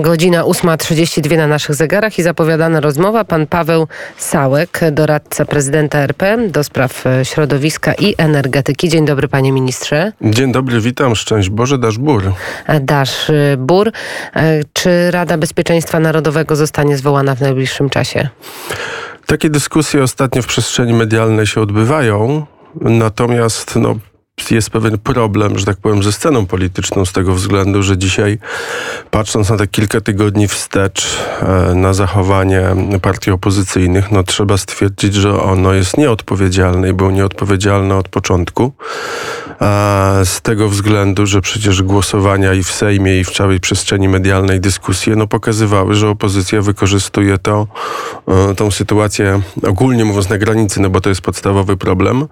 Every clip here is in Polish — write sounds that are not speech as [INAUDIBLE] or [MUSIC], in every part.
Godzina 8.32 na naszych zegarach i zapowiadana rozmowa. Pan Paweł Sałek, doradca prezydenta RP do spraw e, środowiska i energetyki. Dzień dobry panie ministrze. Dzień dobry, witam. Szczęść Boże, Dasz Bur. E, Dasz e, Bur. Czy Rada Bezpieczeństwa Narodowego zostanie zwołana w najbliższym czasie? Takie dyskusje ostatnio w przestrzeni medialnej się odbywają. Natomiast no, jest pewien problem, że tak powiem, ze sceną polityczną z tego względu, że dzisiaj patrząc na te kilka tygodni wstecz e, na zachowanie partii opozycyjnych, no trzeba stwierdzić, że ono jest nieodpowiedzialne i było nieodpowiedzialne od początku. Z tego względu, że przecież głosowania i w Sejmie i w całej przestrzeni medialnej dyskusje no pokazywały, że opozycja wykorzystuje to, e, tą sytuację ogólnie mówiąc na granicy, no bo to jest podstawowy problem,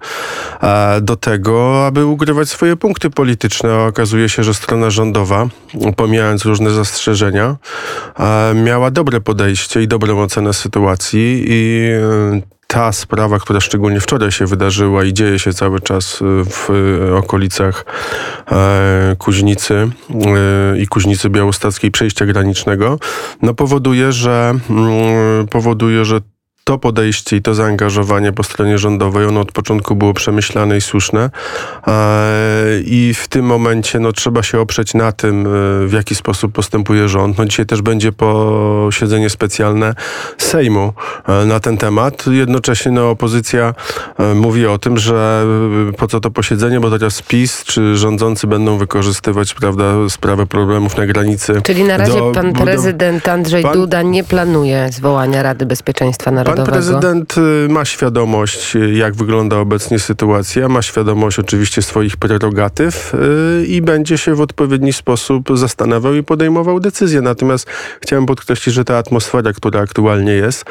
do tego, aby ugrywać swoje punkty polityczne. Okazuje się, że strona rządowa, pomijając różne zastrzeżenia, miała dobre podejście i dobrą ocenę sytuacji i e, ta sprawa, która szczególnie wczoraj się wydarzyła i dzieje się cały czas w okolicach e, Kuźnicy e, i Kuźnicy Białostockiej przejścia granicznego, no powoduje, że mm, powoduje, że to podejście i to zaangażowanie po stronie rządowej, ono od początku było przemyślane i słuszne. I w tym momencie no, trzeba się oprzeć na tym, e, w jaki sposób postępuje rząd. No, dzisiaj też będzie posiedzenie specjalne Sejmu e, na ten temat. Jednocześnie no, opozycja e, mówi o tym, że po co to posiedzenie, bo teraz PiS czy rządzący będą wykorzystywać prawda, sprawę problemów na granicy. Czyli na razie do, pan prezydent Andrzej pan, Duda nie planuje zwołania Rady Bezpieczeństwa Narodowego. Pan prezydent y, ma świadomość, y, jak wygląda obecnie sytuacja, ma świadomość oczywiście swoich prerogatyw y, i będzie się w odpowiedni sposób zastanawiał i podejmował decyzje. Natomiast chciałem podkreślić, że ta atmosfera, która aktualnie jest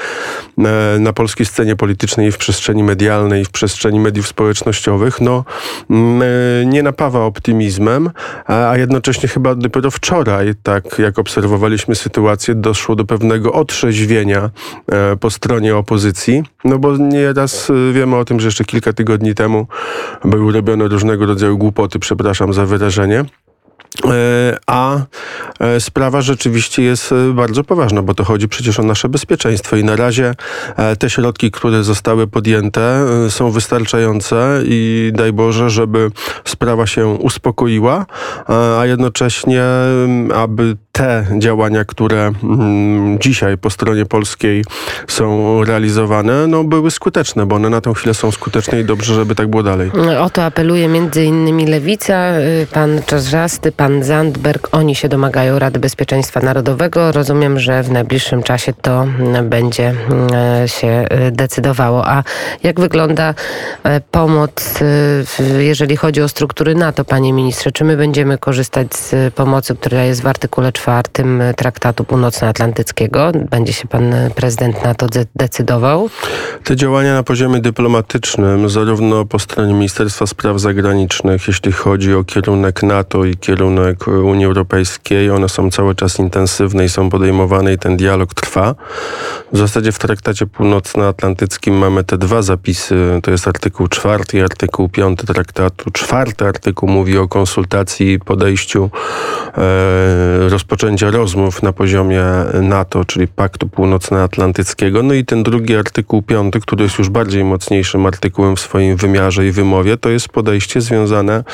na polskiej scenie politycznej i w przestrzeni medialnej, i w przestrzeni mediów społecznościowych, no mm, nie napawa optymizmem, a jednocześnie chyba dopiero wczoraj, tak jak obserwowaliśmy sytuację, doszło do pewnego otrzeźwienia po stronie opozycji, no bo nieraz y, wiemy o tym, że jeszcze kilka tygodni temu były robione różnego rodzaju głupoty, przepraszam za wyrażenie. E, a e, sprawa rzeczywiście jest e, bardzo poważna, bo to chodzi przecież o nasze bezpieczeństwo i na razie te środki, które zostały podjęte są wystarczające i daj Boże, żeby sprawa się uspokoiła, a jednocześnie aby te działania, które mm, dzisiaj po stronie polskiej są realizowane, no były skuteczne, bo one na tę chwilę są skuteczne i dobrze, żeby tak było dalej. O to apeluje między innymi Lewica, y, pan Czarzasty, pan Zandberg. Oni się domagają Rady Bezpieczeństwa Narodowego. Rozumiem, że w najbliższym czasie to mm, będzie mm, się y, decydowało. A jak wygląda e, pomoc, y, jeżeli chodzi o struktury NATO, panie ministrze? Czy my będziemy korzystać z pomocy, która jest w artykule 4 czwartym Traktatu Północnoatlantyckiego. Będzie się pan prezydent na to decydował? Te działania na poziomie dyplomatycznym, zarówno po stronie Ministerstwa Spraw Zagranicznych, jeśli chodzi o kierunek NATO i kierunek Unii Europejskiej, one są cały czas intensywne i są podejmowane i ten dialog trwa. W zasadzie w Traktacie Północnoatlantyckim mamy te dwa zapisy, to jest artykuł czwarty i artykuł piąty traktatu. Czwarty artykuł mówi o konsultacji i podejściu e, rozpoczęcia rozmów na poziomie NATO, czyli Paktu Północnoatlantyckiego. No i ten drugi artykuł piąty, który jest już bardziej mocniejszym artykułem w swoim wymiarze i wymowie, to jest podejście związane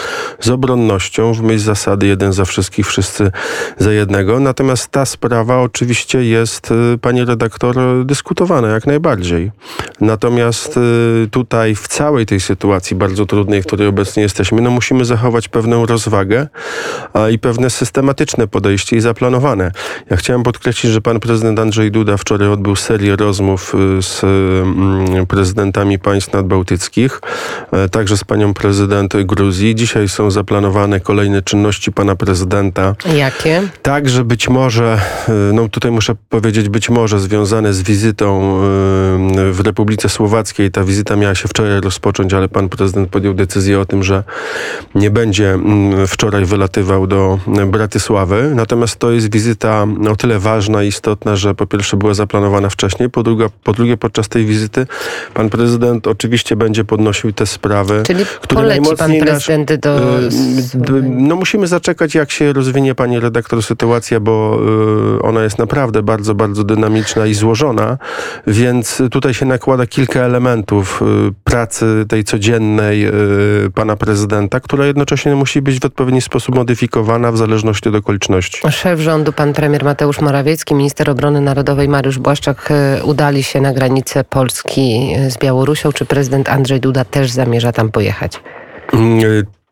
z obronnością w myśl zasady jeden za wszystkich, wszyscy za jednego. Natomiast ta sprawa oczywiście jest, y, panie redaktor, dyskutowana jak najbardziej. Natomiast y, tutaj w całej tej sytuacji bardzo trudnej, w której obecnie jesteśmy, no musimy zachować pewną rozwagę i pewne systematyczne podejście i zaplanowane. Ja chciałem podkreślić, że pan prezydent Andrzej Duda wczoraj odbył serię rozmów y, z mm, prezydentami państw nadbałtyckich, e, także z panią prezydent Gruzji. Dzisiaj są zaplanowane kolejne czynności pana prezydenta. Jakie? Także być może, y, no tutaj muszę powiedzieć, być może związane z wizytą y, w Republice Słowackiej. Ta wizyta miała się wczoraj rozpocząć, ale pan prezydent podjął decyzję o tym, że nie będzie mm, wczoraj wylatywał do Bratysławy. Natomiast Natomiast to jest wizyta o tyle ważna i istotna, że po pierwsze była zaplanowana wcześniej, po drugie, po drugie podczas tej wizyty pan prezydent oczywiście będzie podnosił te sprawy. Czyli które poleci pan prezydent nasz, do... No musimy zaczekać, jak się rozwinie pani redaktor sytuacja, bo ona jest naprawdę bardzo, bardzo dynamiczna i złożona, więc tutaj się nakłada kilka elementów pracy tej codziennej pana prezydenta, która jednocześnie musi być w odpowiedni sposób modyfikowana w zależności od okoliczności. Szef rządu, pan premier Mateusz Morawiecki, minister obrony narodowej Mariusz Błaszczak e, udali się na granicę Polski z Białorusią. Czy prezydent Andrzej Duda też zamierza tam pojechać?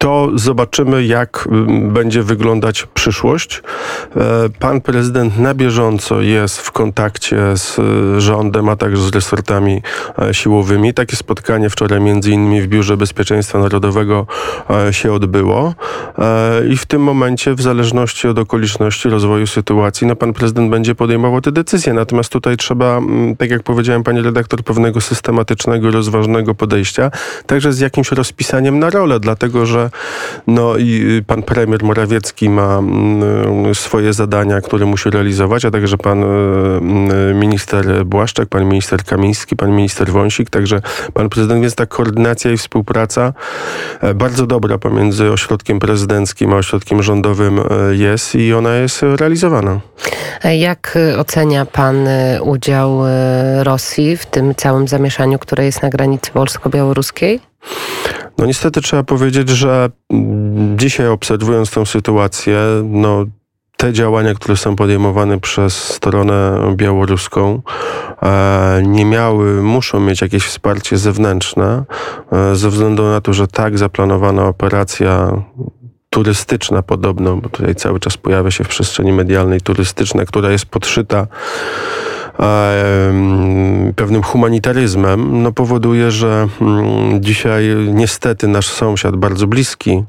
To zobaczymy, jak mm, będzie wyglądać przyszłość. E, pan prezydent na bieżąco jest w kontakcie z e, rządem, a także z resortami e, siłowymi. Takie spotkanie wczoraj między innymi w Biurze Bezpieczeństwa Narodowego się odbyło i w tym momencie, w zależności od okoliczności rozwoju sytuacji, no pan prezydent będzie podejmował te decyzje. Natomiast tutaj trzeba, mm, tak jak powiedziałem pani redaktor, pewnego systematycznego, rozważnego podejścia, także z jakimś rozpisaniem na rolę, dlatego że no i pan premier Morawiecki ma mm, swoje zadania, które musi realizować, a także pan e, mm, minister Błaszczak, pan minister Kamiński, pan minister Wąsik, także pan prezydent, więc ta koordynacja i współpraca e, bardzo dobra pomiędzy ośrodkiem prezydenckim a ośrodkiem rządowym e, jest i ona jest realizowana. Jak ocenia pan udział Rosji w tym całym zamieszaniu, które jest na granicy polsko-białoruskiej? No niestety trzeba powiedzieć, że mm, dzisiaj obserwując tę sytuację, no te działania, które są podejmowane przez stronę białoruską, e, nie miały, muszą mieć jakieś wsparcie zewnętrzne, e, ze względu na to, że tak zaplanowana operacja turystyczna podobno, bo tutaj cały czas pojawia się w przestrzeni medialnej turystyczna, która jest podszyta pewnym humanitaryzmem, no powoduje, że mm, dzisiaj niestety nasz sąsiad bardzo bliski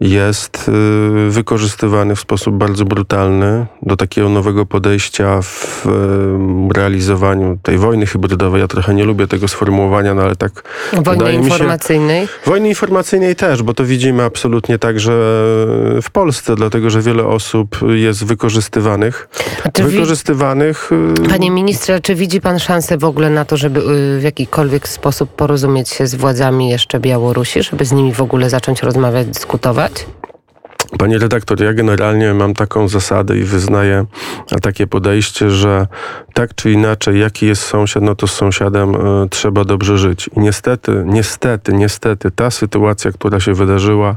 jest y, wykorzystywany w sposób bardzo brutalny do takiego nowego podejścia w realizowaniu tej wojny hybrydowej. Ja trochę nie lubię tego sformułowania, no ale tak Wojny informacyjnej? Się, wojny informacyjnej też, bo to widzimy absolutnie także w Polsce, dlatego że wiele osób jest wykorzystywanych. Wykorzystywanych... Y, Panie ministrze, czy widzi pan szansę w ogóle na to, żeby y, w jakikolwiek sposób porozumieć się z władzami jeszcze Białorusi, żeby z nimi w ogóle zacząć rozmawiać, dyskutować? Panie redaktor, ja generalnie mam taką zasadę i wyznaję takie podejście, że tak czy inaczej, jaki jest sąsiad, no to z sąsiadem y, trzeba dobrze żyć. I niestety, niestety, niestety ta sytuacja, która się wydarzyła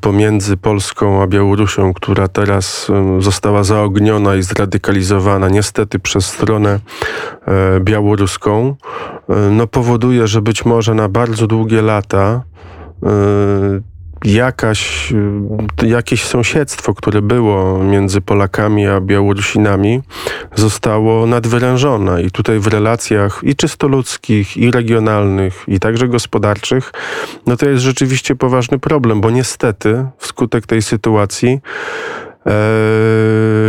pomiędzy Polską a Białorusią, która teraz e, została zaogniona i zradykalizowana niestety przez stronę e, białoruską, no powoduje, że być może na bardzo długie lata jakaś, y, jakieś sąsiedztwo, które było między Polakami a Białorusinami, zostało nadwyrężone. I tutaj w relacjach i czysto ludzkich, i regionalnych, i także gospodarczych, no to jest rzeczywiście poważny problem, bo niestety wskutek tej sytuacji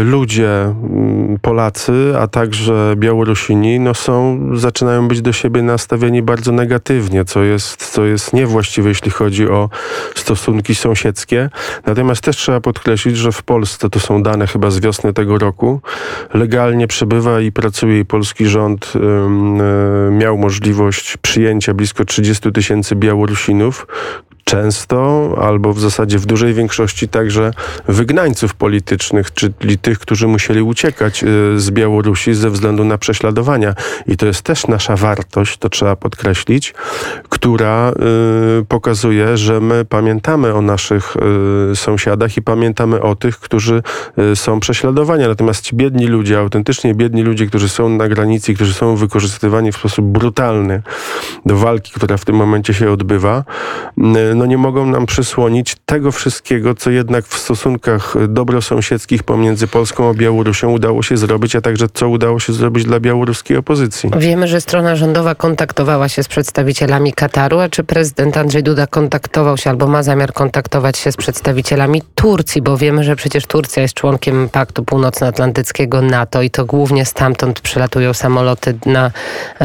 ludzie, mm, Polacy, a także Białorusini, no są, zaczynają być do siebie nastawieni bardzo negatywnie, co jest, co jest niewłaściwe, jeśli chodzi o stosunki sąsiedzkie. Natomiast też trzeba podkreślić, że w Polsce, to są dane chyba z wiosny tego roku, legalnie przebywa i pracuje i polski rząd y, miał możliwość przyjęcia blisko 30 tysięcy Białorusinów, często, albo w zasadzie w dużej większości także wygnańców politycznych, czyli tych, którzy musieli uciekać y, z Białorusi ze względu na prześladowania. I to jest też nasza wartość, to trzeba podkreślić, która y, pokazuje, że my pamiętamy o naszych y, sąsiadach i pamiętamy o tych, którzy są prześladowani. Natomiast ci biedni ludzie, autentycznie biedni ludzie, którzy są na granicy, którzy są wykorzystywani w sposób brutalny do walki, która w tym momencie się odbywa, no nie mogą nam przysłonić tego wszystkiego, co jednak w stosunkach dobrosąsiedzkich pomiędzy Polską a Białorusią udało się zrobić, a także co udało się zrobić dla białoruskiej opozycji. Wiemy, że strona rządowa kontaktowała się z przedstawicielami Kataru, a czy prezydent Andrzej Duda kontaktował się albo ma zamiar kontaktować się z przedstawicielami Turcji, bo wiemy, że przecież Turcja jest członkiem Paktu Północnoatlantyckiego NATO i to głównie stamtąd przylatują samoloty na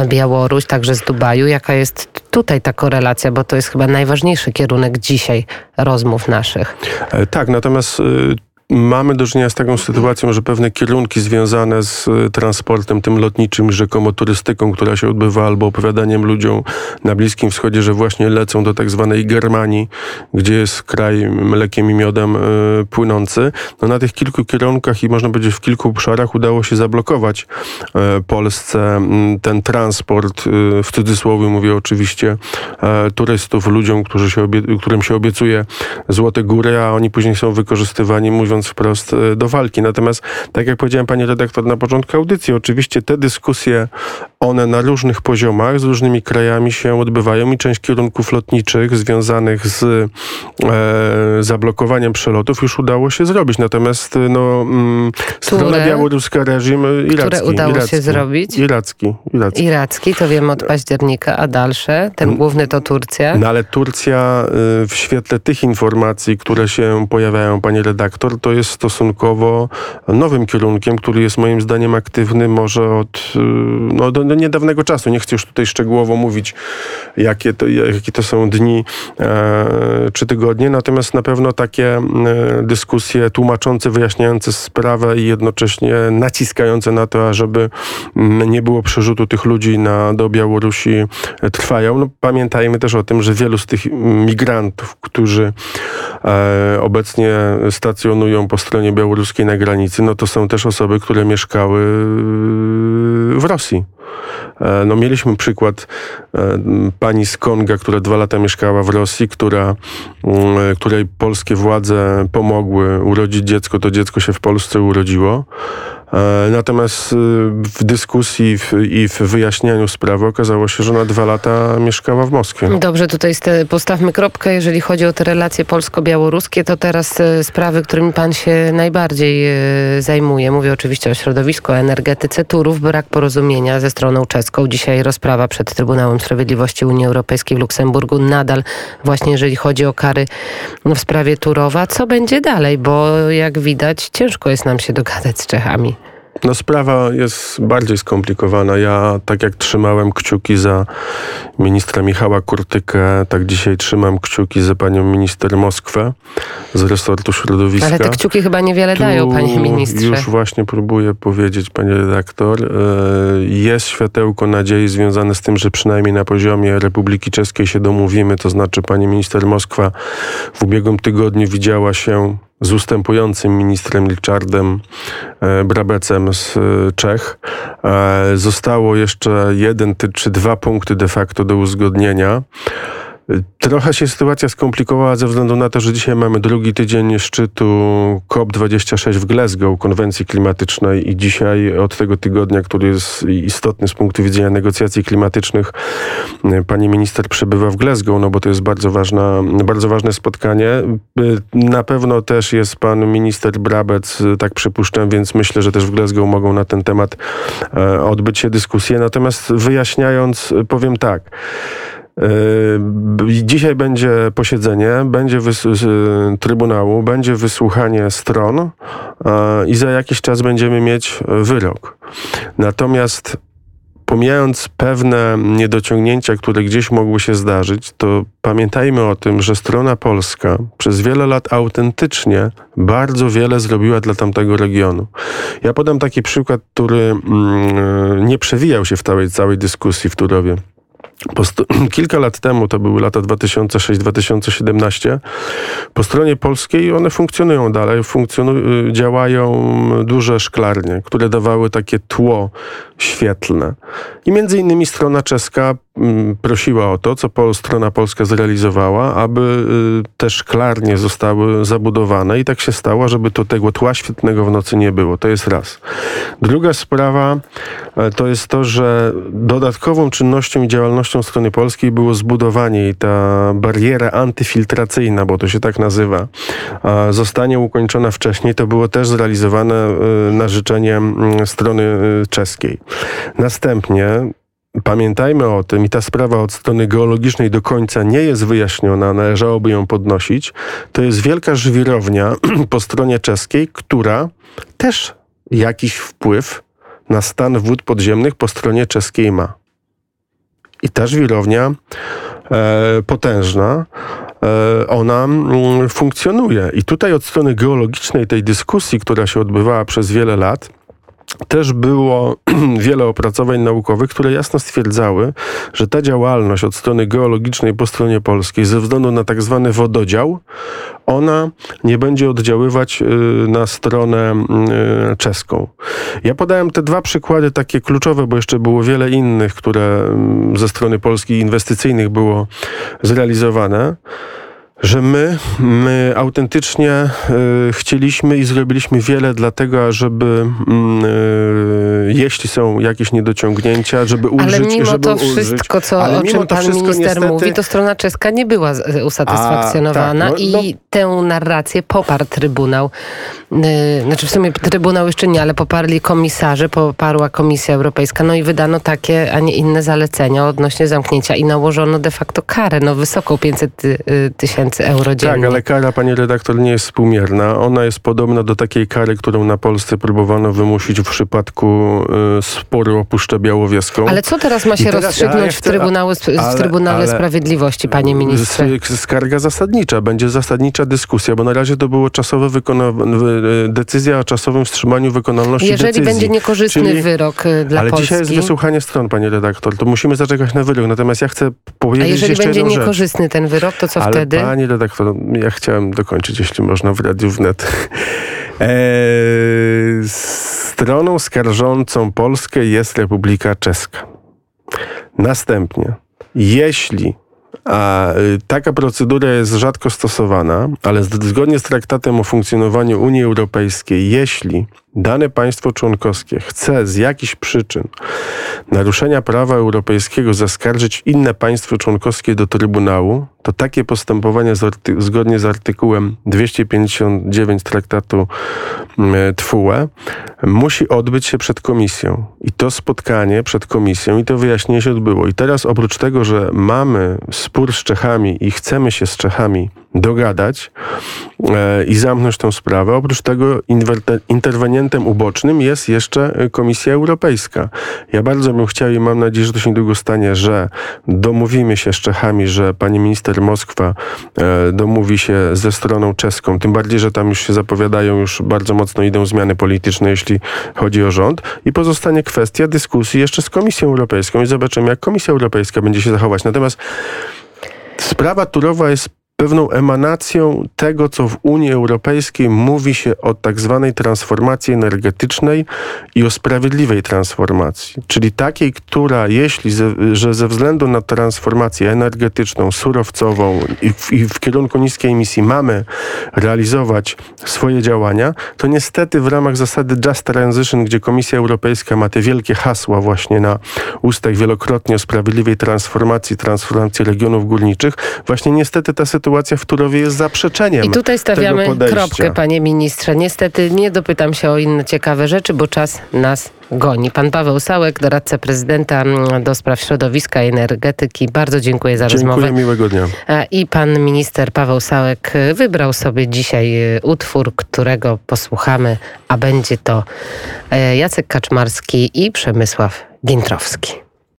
Białoruś, także z Dubaju. Jaka jest tutaj ta korelacja, bo to jest chyba najważniejszy kierunek dzisiaj rozmów naszych. E, tak, natomiast y, mamy do czynienia z taką sytuacją, że pewne kierunki związane z e, transportem tym lotniczym, rzekomo turystyką, która się odbywa, albo opowiadaniem ludziom na Bliskim Wschodzie, że właśnie lecą do tak zwanej Germanii, gdzie jest kraj mlekiem i miodem y, płynący. No na tych kilku kierunkach i można powiedzieć w kilku obszarach udało się zablokować y, Polsce y, ten transport, w cudzysłowie mówię oczywiście, turystów, ludziom, którzy się którym się obiecuje złote góry, a oni później są wykorzystywani, mówiąc wprost, do walki. Natomiast, tak jak powiedziałem pani redaktor na początku audycji, oczywiście te dyskusje, one na różnych poziomach, z różnymi krajami się odbywają i część kierunków lotniczych związanych z e, zablokowaniem przelotów już udało się zrobić. Natomiast no, mm, strona białoruska, reżim iracki. Które udało iracki, się zrobić? Iracki, iracki. Iracki, to wiemy od października, a dalsze? Ten mm. główny to Turcja? No ale Turcja y, w świetle tych informacji, które się pojawiają, pani redaktor, to jest stosunkowo nowym kierunkiem, który jest moim zdaniem aktywny może od y, no, do, do niedawnego czasu. Nie chcę już tutaj szczegółowo mówić, jakie to, jakie to są dni e, czy tygodnie, natomiast na pewno takie e, dyskusje tłumaczące, wyjaśniające sprawę i jednocześnie naciskające na to, ażeby nie było przerzutu tych ludzi na, do Białorusi e, trwają. No, pamiętajmy też o tym, że wielu z tych migrantów, którzy e, obecnie stacjonują po stronie białoruskiej na granicy, no to są też osoby, które mieszkały w Rosji. E, no, mieliśmy przykład e, pani z Konga, która dwa lata mieszkała w Rosji, która, e, której polskie władze pomogły urodzić dziecko. To dziecko się w Polsce urodziło. E, natomiast y, w dyskusji i w wyjaśnianiu sprawy okazało się, że na dwa lata mieszkała w Moskwie. Dobrze, tutaj postawmy kropkę. Jeżeli chodzi o te relacje polsko-białoruskie, to teraz y, sprawy, którymi pan się najbardziej y, zajmuje. Mówię oczywiście o środowisku, o energetyce Turów, brak porozumienia ze stroną czeską. Dzisiaj rozprawa przed Trybunałem Sprawiedliwości Unii Europejskiej w Luksemburgu. Nadal właśnie jeżeli chodzi o kary w sprawie Turowa. Co będzie dalej? Bo jak widać ciężko jest nam się dogadać z Czechami. No sprawa jest bardziej skomplikowana. Ja tak jak trzymałem kciuki za ministra Michała Kurtykę, tak dzisiaj trzymam kciuki za panią minister Moskwę z resortu środowiska. Ale te kciuki chyba niewiele tu dają, panie ministrze. Już właśnie próbuję powiedzieć, panie redaktor. E, jest światełko nadziei związane z tym, że przynajmniej na poziomie Republiki Czeskiej się domówimy. To znaczy pani minister Moskwa w ubiegłym tygodniu widziała się z ustępującym ministrem Richardem e, Brabecem z e, Czech. E, zostało jeszcze jeden czy dwa punkty de facto do uzgodnienia. Trochę się sytuacja skomplikowała ze względu na to, że dzisiaj mamy drugi tydzień szczytu COP26 w Glasgow, konwencji klimatycznej i dzisiaj od tego tygodnia, który jest istotny z punktu widzenia negocjacji klimatycznych, pani minister przebywa w Glasgow, no bo to jest bardzo, ważna, bardzo ważne spotkanie. Na pewno też jest pan minister Brabec, tak przypuszczam, więc myślę, że też w Glasgow mogą na ten temat e, odbyć się dyskusje. Natomiast wyjaśniając, powiem tak. Yy, dzisiaj będzie posiedzenie, będzie Trybunału, będzie wysłuchanie stron i za jakiś czas będziemy mieć wyrok. Natomiast pomijając pewne niedociągnięcia, które gdzieś mogły się zdarzyć, to pamiętajmy o tym, że strona polska przez wiele lat autentycznie bardzo wiele zrobiła dla tamtego regionu. Ja podam taki przykład, który mm, nie przewijał się w całej, całej dyskusji w Turowie. [CLEARS THROAT] Kilka lat temu, to były lata 2006-2017, po stronie polskiej one funkcjonują dalej, funkcjonują, działają duże szklarnie, które dawały takie tło świetlne. I między innymi strona czeska prosiła o to, co strona polska zrealizowała, aby y, te szklarnie zostały zabudowane i tak się stało, żeby to tego tła świetnego w nocy nie było. To jest raz. Druga sprawa e, to jest to, że dodatkową czynnością i działalnością strony polskiej było zbudowanie i ta bariera antyfiltracyjna, bo to się tak nazywa, zostanie ukończona wcześniej. To było też zrealizowane y, na życzenie mm, strony y, czeskiej. Następnie Pamiętajmy o tym i ta sprawa od strony geologicznej do końca nie jest wyjaśniona, należałoby ją podnosić. To jest wielka żwirownia [CLEARS THROAT] po stronie czeskiej, która też jakiś wpływ na stan wód podziemnych po stronie czeskiej ma. I ta żwirownia e, potężna e, ona mm, funkcjonuje. I tutaj od strony geologicznej tej dyskusji, która się odbywała przez wiele lat, też było [CLEARS THROAT] wiele opracowań naukowych, które jasno stwierdzały, że ta działalność od strony geologicznej po stronie polskiej, ze względu na tak zwany wododział, ona nie będzie oddziaływać y, na stronę y, czeską. Ja podałem te dwa przykłady takie kluczowe, bo jeszcze było wiele innych, które mm, ze strony Polski inwestycyjnych było zrealizowane że my, my autentycznie y, chcieliśmy i zrobiliśmy wiele dlatego, żeby y, jeśli są jakieś niedociągnięcia, żeby użyć... Ale mimo to wszystko, co, o czym pan minister niestety... mówi, to strona czeska nie była usatysfakcjonowana A, tak, no, no, i tę narrację poparł Trybunał. Y, znaczy w sumie Trybunał jeszcze nie, ale poparli komisarze, poparła Komisja Europejska, no i wydano takie, a nie inne zalecenia odnośnie zamknięcia i nałożono de facto karę, no wysoką 500 tysięcy tysięcy euro dziennie. Tak, ale kara, pani redaktor, nie jest współmierna. Ona jest podobna do takiej kary, którą na Polsce próbowano wymusić w przypadku y, sporu o Puszczę Białowieską. Ale co teraz ma się teraz, rozstrzygnąć w, Trybunale, w Trybunale ale, Sprawiedliwości, panie ministrze? Skarga zasadnicza. Będzie zasadnicza dyskusja, bo na razie to było czasowe y, decyzja o czasowym wstrzymaniu wykonalności Jeżeli decyzji. będzie niekorzystny Czyli, wyrok y, dla ale Polski... Ale dzisiaj jest wysłuchanie stron, panie redaktor. To musimy zaczekać na wyrok. Natomiast ja chcę powiedzieć A jeżeli będzie niekorzystny rzecz. ten wyrok, to co ale wtedy? Pani redaktor, ja chciałem dokończyć, jeśli można, w Radiu Wnet. Eee, [LAUGHS] stroną skarżącą Polskę jest Republika Czeska. Następnie, jeśli a y, taka procedura jest rzadko stosowana, ale zgodnie z traktatem o funkcjonowaniu Unii Europejskiej, jeśli dane państwo członkowskie chce z jakichś przyczyn naruszenia prawa europejskiego zaskarżyć inne państwo członkowskie do Trybunału, to takie postępowanie z zgodnie z artykułem 259 traktatu mm, TFUE musi odbyć się przed komisją. I to spotkanie przed komisją i to wyjaśnienie się odbyło. I teraz oprócz tego, że mamy spór z Czechami i chcemy się z Czechami dogadać e, i zamknąć tą sprawę. Oprócz tego interwenientem ubocznym jest jeszcze Komisja Europejska. Ja bardzo bym chciał i mam nadzieję, że to się niedługo stanie, że domówimy się z Czechami, że pani minister Moskwa e, domówi się ze stroną czeską. Tym bardziej, że tam już się zapowiadają, już bardzo mocno idą zmiany polityczne, jeśli chodzi o rząd. I pozostanie kwestia dyskusji jeszcze z Komisją Europejską i zobaczymy, jak Komisja Europejska będzie się zachować. Natomiast Sprawa Turowa jest pewną emanacją tego, co w Unii Europejskiej mówi się o tak zwanej transformacji energetycznej i o sprawiedliwej transformacji. Czyli takiej, która jeśli, ze, że ze względu na transformację energetyczną, surowcową i w, i w kierunku niskiej emisji mamy realizować swoje działania, to niestety w ramach zasady Just Transition, gdzie Komisja Europejska ma te wielkie hasła właśnie na ustach wielokrotnie o sprawiedliwej transformacji, transformacji regionów górniczych, właśnie niestety ta sytuacja sytuacja w Turowie jest zaprzeczeniem. I tutaj stawiamy kropkę, panie ministrze. Niestety nie dopytam się o inne ciekawe rzeczy, bo czas nas goni. Pan Paweł Sałek, doradca prezydenta mm, do spraw środowiska i energetyki. Bardzo dziękuję za dziękuję, rozmowę. miłego dnia. I pan minister Paweł Sałek wybrał sobie dzisiaj y, utwór, którego posłuchamy, a będzie to e, Jacek Kaczmarski i Przemysław Gintrowski.